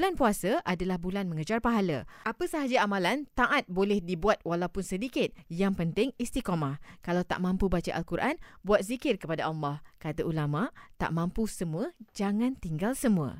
bulan puasa adalah bulan mengejar pahala. Apa sahaja amalan, taat boleh dibuat walaupun sedikit. Yang penting istiqamah. Kalau tak mampu baca Al-Quran, buat zikir kepada Allah. Kata ulama, tak mampu semua, jangan tinggal semua.